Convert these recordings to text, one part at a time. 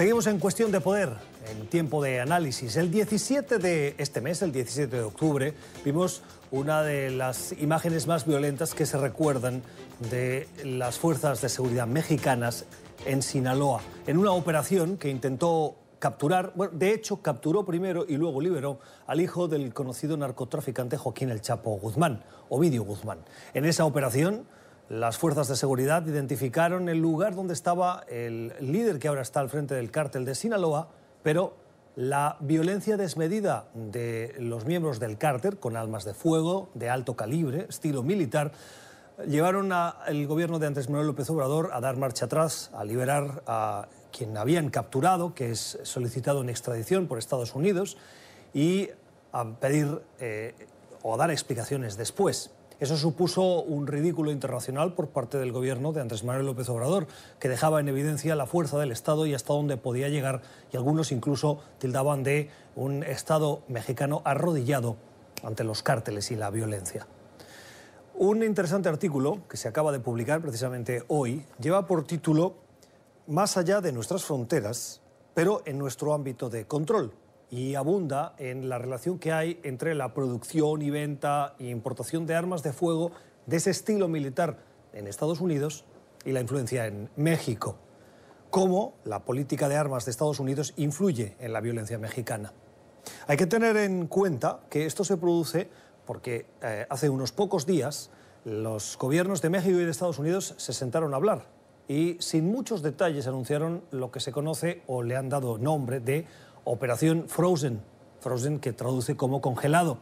Seguimos en cuestión de poder, en tiempo de análisis. El 17 de este mes, el 17 de octubre, vimos una de las imágenes más violentas que se recuerdan de las fuerzas de seguridad mexicanas en Sinaloa, en una operación que intentó capturar, bueno, de hecho capturó primero y luego liberó al hijo del conocido narcotraficante Joaquín El Chapo Guzmán, Ovidio Guzmán. En esa operación las fuerzas de seguridad identificaron el lugar donde estaba el líder que ahora está al frente del cártel de Sinaloa, pero la violencia desmedida de los miembros del cártel, con armas de fuego de alto calibre, estilo militar, llevaron al gobierno de Andrés Manuel López Obrador a dar marcha atrás, a liberar a quien habían capturado, que es solicitado en extradición por Estados Unidos, y a pedir eh, o dar explicaciones después. Eso supuso un ridículo internacional por parte del gobierno de Andrés Manuel López Obrador, que dejaba en evidencia la fuerza del Estado y hasta dónde podía llegar, y algunos incluso tildaban de un Estado mexicano arrodillado ante los cárteles y la violencia. Un interesante artículo que se acaba de publicar precisamente hoy lleva por título Más allá de nuestras fronteras, pero en nuestro ámbito de control y abunda en la relación que hay entre la producción y venta e importación de armas de fuego de ese estilo militar en Estados Unidos y la influencia en México. Cómo la política de armas de Estados Unidos influye en la violencia mexicana. Hay que tener en cuenta que esto se produce porque eh, hace unos pocos días los gobiernos de México y de Estados Unidos se sentaron a hablar y sin muchos detalles anunciaron lo que se conoce o le han dado nombre de Operación Frozen, Frozen que traduce como congelado.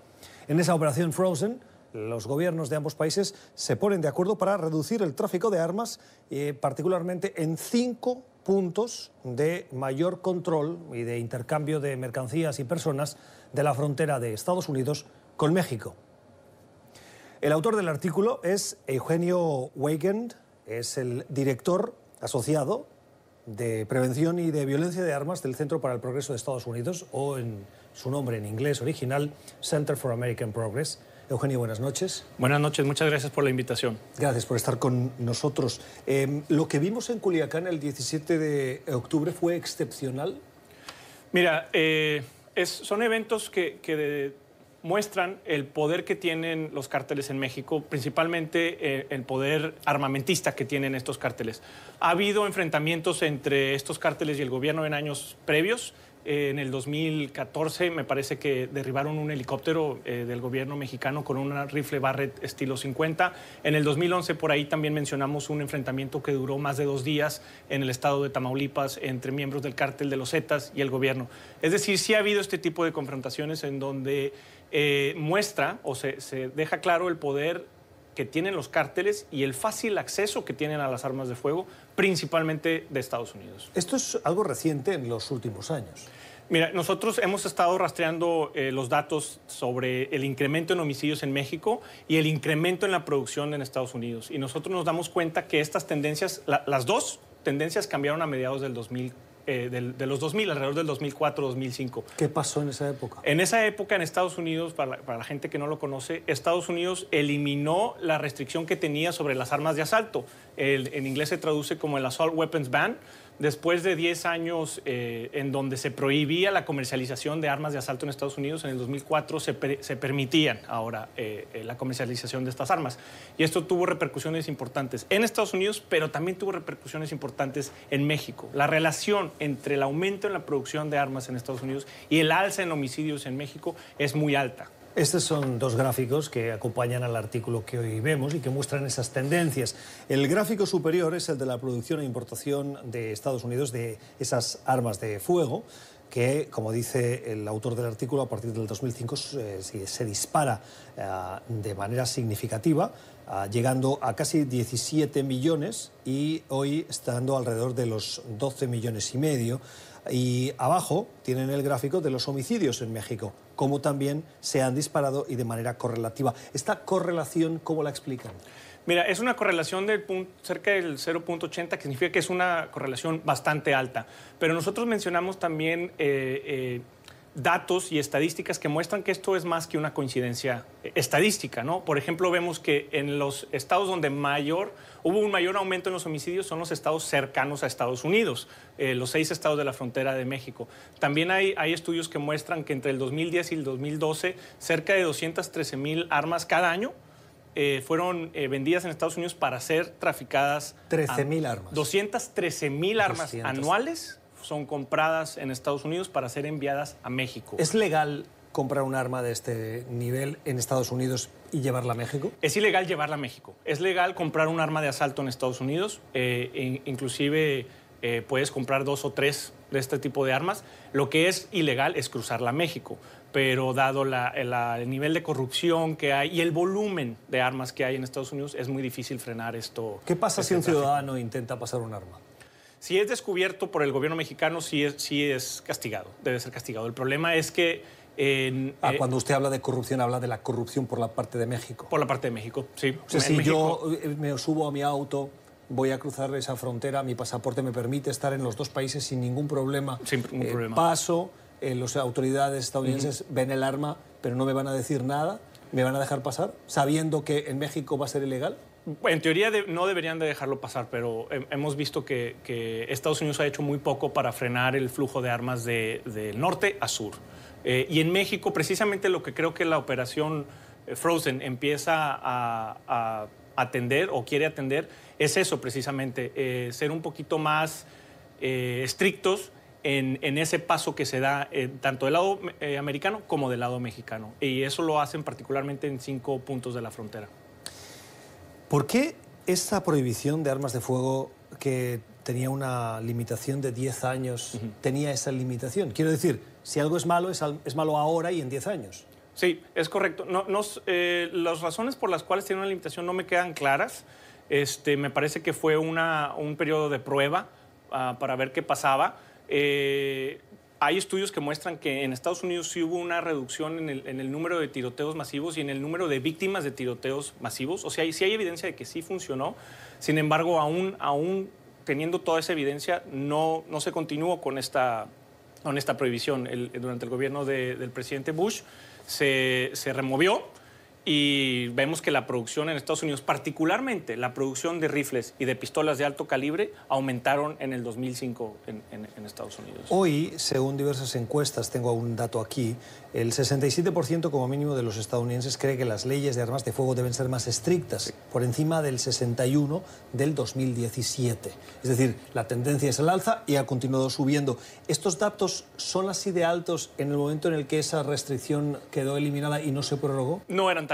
En esa operación Frozen, los gobiernos de ambos países se ponen de acuerdo para reducir el tráfico de armas, eh, particularmente en cinco puntos de mayor control y de intercambio de mercancías y personas de la frontera de Estados Unidos con México. El autor del artículo es Eugenio Weigand, es el director asociado de Prevención y de Violencia de Armas del Centro para el Progreso de Estados Unidos, o en su nombre en inglés original, Center for American Progress. Eugenio, buenas noches. Buenas noches, muchas gracias por la invitación. Gracias por estar con nosotros. Em, lo que vimos en Culiacán el 17 de octubre fue excepcional. Mira, eh, es, son eventos que, que muestran el poder que tienen los cárteles en México, principalmente eh, el poder armamentista que tienen estos cárteles. Ha habido enfrentamientos entre estos cárteles y el gobierno en años previos. Eh, en el 2014 me parece que derribaron un helicóptero eh, del gobierno mexicano con una rifle Barrett estilo 50. En el 2011 por ahí también mencionamos un enfrentamiento que duró más de dos días en el estado de Tamaulipas entre miembros del cártel de los Zetas y el gobierno. Es decir, sí ha habido este tipo de confrontaciones en donde eh, muestra o se, deja claro el poder que tienen los cárteles y el fácil acceso que tienen a las armas de fuego, principalmente de Estados Unidos. Esto es algo reciente en los últimos años. Mira, nosotros hemos estado rastreando eh, los datos sobre el incremento en homicidios en México y el incremento en la producción en Estados Unidos. Y nosotros nos damos cuenta que estas tendencias, las dos tendencias cambiaron a mediados del 2000 eh, de los 2000, alrededor del 2004, 2005. ¿Qué pasó en esa época? En esa época en Estados Unidos, para la, gente que no lo conoce, Estados Unidos eliminó la restricción que tenía sobre las armas de asalto. en inglés se traduce como el Assault Weapons Ban después de 10 años eh, en donde se prohibía la comercialización de armas de asalto en Estados Unidos, en el 2004 se, permitían ahora eh, eh, la comercialización de estas armas. Y esto tuvo repercusiones importantes en Estados Unidos, pero también tuvo repercusiones importantes en México. La relación entre el aumento en la producción de armas en Estados Unidos y el alza en homicidios en México es muy alta. Estos son dos gráficos que acompañan al artículo que hoy vemos y que muestran esas tendencias. El gráfico superior es el de la producción e importación de Estados Unidos de esas armas de fuego que, como dice el autor del artículo, a partir del 2005 eh, se, dispara eh, de manera significativa, ah, llegando a casi 17 millones y hoy estando alrededor de los 12 millones y medio. Y abajo tienen el gráfico de los homicidios en México, cómo también se han disparado y de manera correlativa. ¿Esta correlación cómo la explican? Mira, es una correlación de cerca del 0.80, que significa que es una correlación bastante alta. Pero nosotros mencionamos también eh, eh, datos y estadísticas que muestran que esto es más que una coincidencia eh, estadística, ¿no? Por ejemplo, vemos que en los estados donde mayor hubo un mayor aumento en los homicidios son los estados cercanos a Estados Unidos, eh, los seis estados de la frontera de México. También hay, hay estudios que muestran que entre el 2010 y el 2012 cerca de 213 mil armas cada año eh, fueron vendidas en Estados Unidos para ser traficadas. 13 mil armas. 213 mil armas anuales son compradas en Estados Unidos para ser enviadas a México. ¿Es legal comprar un arma de este nivel en Estados Unidos y llevarla a México? Es ilegal llevarla a México. Es legal comprar un arma de asalto en Estados Unidos. Eh, inclusive eh, puedes comprar dos o tres de este tipo de armas. Lo que es ilegal es cruzarla a México. Pero dado el nivel de corrupción que hay y el volumen de armas que hay en Estados Unidos, es muy difícil frenar esto. ¿Qué pasa si este un ciudadano intenta pasar un arma? Si es descubierto por el gobierno mexicano, sí es, sí es castigado, debe ser castigado. El problema es que... ah, cuando usted habla de corrupción, habla de la corrupción por la parte de México. Por la parte de México, sí. O sea, si yo eh, me subo a mi auto, voy a cruzar esa frontera, mi pasaporte me permite estar en los dos países sin ningún problema. Sin ningún eh, problema. Paso, eh, las autoridades estadounidenses ven el arma, pero no me van a decir nada. ¿Me van a dejar pasar sabiendo que en México va a ser ilegal? En teoría no deberían de dejarlo pasar, pero hemos visto que, Estados Unidos ha hecho muy poco para frenar el flujo de armas del de norte a sur. Eh, y en México, precisamente lo que creo que la operación eh, Frozen empieza a, atender o quiere atender es eso precisamente, eh, ser un poquito más estrictos en, en, ese paso que se da tanto del lado americano como del lado mexicano. Y eso lo hacen particularmente en cinco puntos de la frontera. ¿Por qué esta prohibición de armas de fuego que tenía una limitación de 10 años tenía esa limitación? Quiero decir, si algo es malo, es, malo ahora y en 10 años. Sí, es correcto. No, eh, las razones por las cuales tiene una limitación no me quedan claras. Este, me parece que fue una, un periodo de prueba ah, para ver qué pasaba. Eh, hay estudios que muestran que en Estados Unidos sí hubo una reducción en el, número de tiroteos masivos y en el número de víctimas de tiroteos masivos. O sea, sí hay evidencia de que sí funcionó. Sin embargo, aún, aún teniendo toda esa evidencia, no, no se continuó con esta, con esta prohibición. durante el gobierno del presidente Bush se, se removió y vemos que la producción en Estados Unidos, particularmente la producción de rifles y de pistolas de alto calibre, aumentaron en el 2005 en, Estados Unidos. Hoy, según diversas encuestas, tengo un dato aquí, el 67% como mínimo de los estadounidenses cree que las leyes de armas de fuego deben ser más estrictas, por encima del 61 del 2017. Es decir, la tendencia es al alza y ha continuado subiendo. ¿Estos datos son así de altos en el momento en el que esa restricción quedó eliminada y no se prorrogó? No eran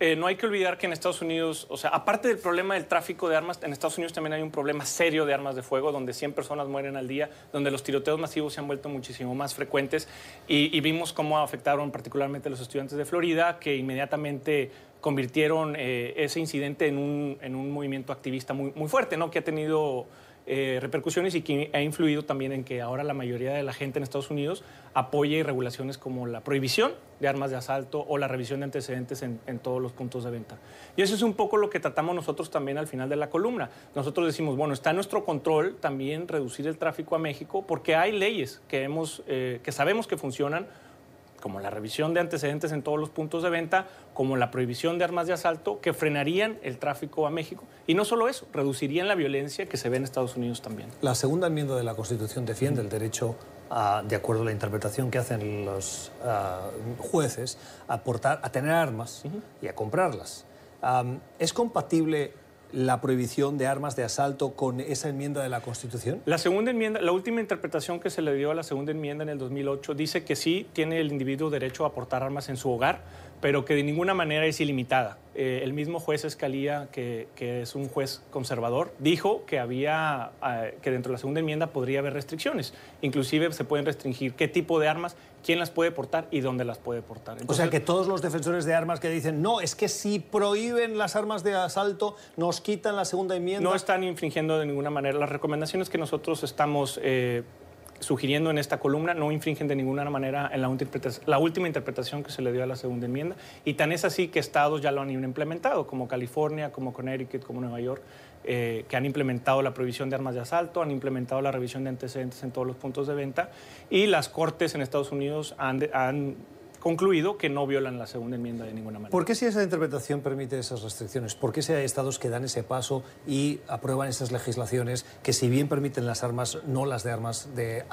Eh, no hay que olvidar que en Estados Unidos, o sea, aparte del problema del tráfico de armas, en Estados Unidos también hay un problema serio de armas de fuego, donde 100 personas mueren al día, donde los tiroteos masivos se han vuelto muchísimo más frecuentes y, vimos cómo afectaron particularmente a los estudiantes de Florida, que inmediatamente convirtieron eh, ese incidente en un, en un, movimiento activista muy, muy fuerte, ¿no? que ha tenido eh, repercusiones y que ha influido también en que ahora la mayoría de la gente en Estados Unidos apoye regulaciones como la prohibición de armas de asalto o la revisión de antecedentes en, todos los puntos de venta. Y eso es un poco lo que tratamos nosotros también al final de la columna. Nosotros decimos, bueno, está en nuestro control también reducir el tráfico a México porque hay leyes que, hemos, eh, que sabemos que funcionan como la revisión de antecedentes en todos los puntos de venta, como la prohibición de armas de asalto, que frenarían el tráfico a México. Y no solo eso, reducirían la violencia que se ve en Estados Unidos también. La segunda enmienda de la Constitución defiende el derecho, a, de acuerdo a la interpretación que hacen los jueces, a, portar, a tener armas y a comprarlas. ¿Es compatible la prohibición de armas de asalto con esa enmienda de la Constitución? La segunda enmienda, la última interpretación que se le dio a la segunda enmienda en el 2008 dice que sí tiene el individuo derecho a portar armas en su hogar, pero que de ninguna manera es ilimitada. Eh, el mismo juez Escalía, que, es un juez conservador, dijo que había ah, que dentro de la segunda enmienda podría haber restricciones. Inclusive se pueden restringir qué tipo de armas, quién las puede portar y dónde las puede portar. o sea que todos los defensores de armas que dicen no, es que si prohíben las armas de asalto nos quitan la segunda enmienda. No están infringiendo de ninguna manera las recomendaciones que nosotros estamos eh, sugiriendo en esta columna no infringen de ninguna manera en la, última interpretación que se le dio a la segunda enmienda. Y tan es así que estados ya lo han implementado, como California, como Connecticut, como Nueva York, eh, que han implementado la prohibición de armas de asalto, han implementado la revisión de antecedentes en todos los puntos de venta y las cortes en Estados Unidos han, han concluido que no violan la segunda enmienda de ninguna manera. ¿Por qué si esa interpretación permite esas restricciones? ¿Por qué si hay estados que dan ese paso y aprueban esas legislaciones que si bien permiten las armas, no las de armas de,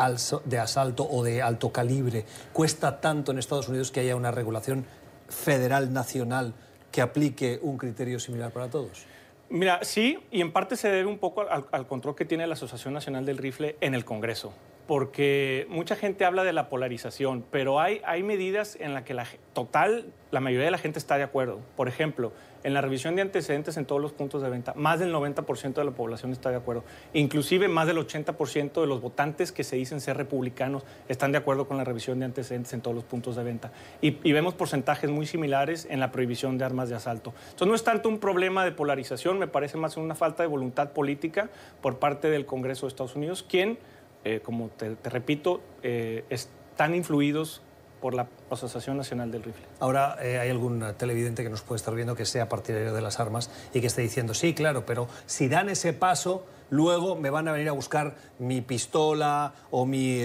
de asalto o de alto calibre, cuesta tanto en Estados Unidos que haya una regulación federal nacional que aplique un criterio similar para todos? Mira, sí, y en parte se debe un poco al, control que tiene la Asociación Nacional del Rifle en el Congreso porque mucha gente habla de la polarización, pero hay, hay medidas en las que la total, la mayoría de la gente está de acuerdo. Por ejemplo, en la revisión de antecedentes en todos los puntos de venta, más del 90% de la población está de acuerdo. Inclusive más del 80% de los votantes que se dicen ser republicanos están de acuerdo con la revisión de antecedentes en todos los puntos de venta. Y, vemos porcentajes muy similares en la prohibición de armas de asalto. Entonces no es tanto un problema de polarización, me parece más una falta de voluntad política por parte del Congreso de Estados Unidos, quien eh, como te, repito, eh, están influidos por la Asociación Nacional del Rifle. Ahora eh, hay algún televidente que nos puede estar viendo que sea partidario de las armas y que esté diciendo, sí, claro, pero si dan ese paso, luego me van a venir a buscar mi pistola o mi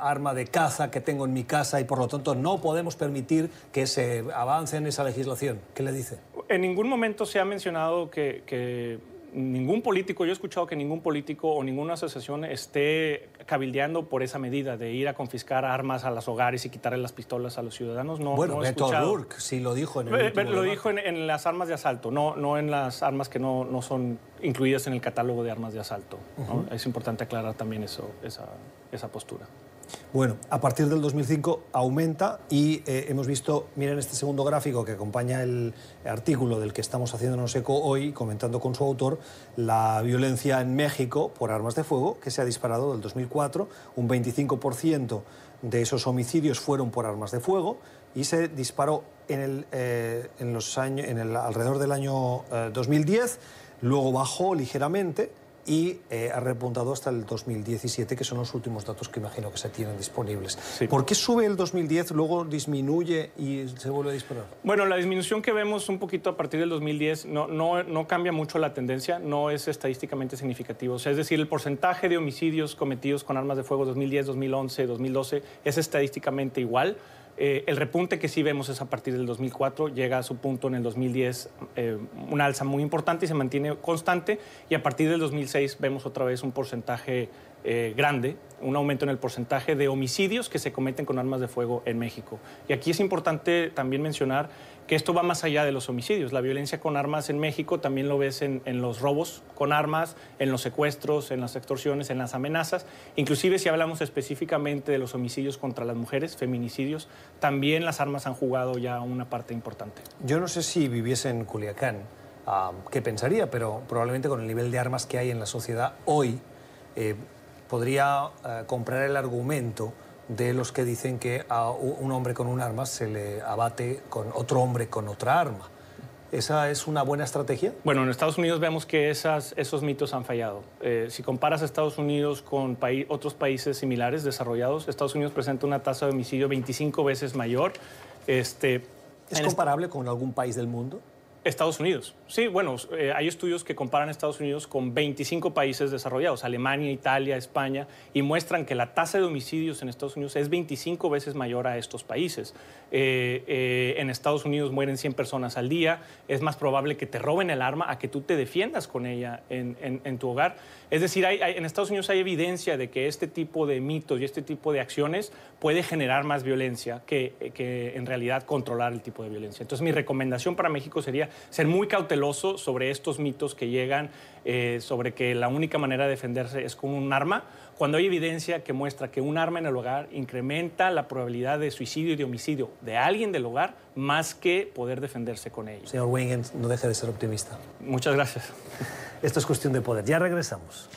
arma de caza que tengo en mi casa y por lo tanto no podemos permitir que se avance en esa legislación. ¿Qué le dice? En ningún momento se ha mencionado que ningún político, yo he escuchado que ningún político o ninguna asociación esté cabildeando por esa medida de ir a confiscar armas a los hogares y quitarle las pistolas a los ciudadanos. No, bueno, no Beto O'Rourke sí lo dijo en el Lo dijo en, las armas de asalto, no, no en las armas que no, no son incluidas en el catálogo de armas de asalto. Es importante aclarar también eso, esa, esa postura. Bueno, a partir del 2005 aumenta y eh, hemos visto, miren este segundo gráfico que acompaña el artículo del que estamos haciéndonos eco hoy, comentando con su autor, la violencia en México por armas de fuego, que se ha disparado del 2004, un 25% de esos homicidios fueron por armas de fuego y se disparó en, el, eh, en los años, en el, alrededor del año 2010, eh, luego bajó ligeramente y eh, ha repuntado hasta el 2017, que son los últimos datos que imagino que se tienen disponibles. ¿Por qué sube el 2010, luego disminuye y se vuelve a disparar? Bueno, la disminución que vemos un poquito a partir del 2010 no, no, no cambia mucho la tendencia, no es estadísticamente significativo. O sea, es decir, el porcentaje de homicidios cometidos con armas de fuego 2010, 2011, 2012 es estadísticamente igual. Eh, el repunte que sí vemos es a partir del 2004, llega a su punto en el 2010, eh, una alza muy importante y se mantiene constante, y a partir del 2006 vemos otra vez un porcentaje eh, grande, un aumento en el porcentaje de homicidios que se cometen con armas de fuego en México. Y aquí es importante también mencionar que esto va más allá de los homicidios. La violencia con armas en México también lo ves en, los robos con armas, en los secuestros, en las extorsiones, en las amenazas. Inclusive si hablamos específicamente de los homicidios contra las mujeres, feminicidios, también las armas han jugado ya una parte importante. Yo no sé si viviese en Culiacán, qué pensaría, pero probablemente con el nivel de armas que hay en la sociedad hoy, eh, podría eh, comprar el argumento de los que dicen que a un hombre con un arma se le abate con otro hombre con otra arma. ¿Esa es una buena estrategia? Bueno, en Estados Unidos vemos que esas, esos mitos han fallado. Eh, si comparas a Estados Unidos con otros países similares desarrollados, Estados Unidos presenta una tasa de homicidio 25 veces mayor. Este, ¿Es comparable con algún país del mundo? Estados Unidos. Sí, bueno, eh, hay estudios que comparan Estados Unidos con 25 países desarrollados, Alemania, Italia, España, y muestran que la tasa de homicidios en Estados Unidos es 25 veces mayor a estos países. Eh, eh, en Estados Unidos mueren 100 personas al día, es más probable que te roben el arma a que tú te defiendas con ella en, tu hogar. Es decir, en Estados Unidos hay evidencia de que este tipo de mitos y este tipo de acciones puede generar más violencia que, que en realidad controlar el tipo de violencia. Entonces mi recomendación para México sería ser muy cauteloso sobre estos mitos que llegan eh, sobre que la única manera de defenderse es con un arma, cuando hay evidencia que muestra que un arma en el hogar incrementa la probabilidad de suicidio y de homicidio de alguien del hogar más que poder defenderse con ello. Señor Wingens, no deje de ser optimista. Muchas gracias. Esto es cuestión de poder. Ya regresamos.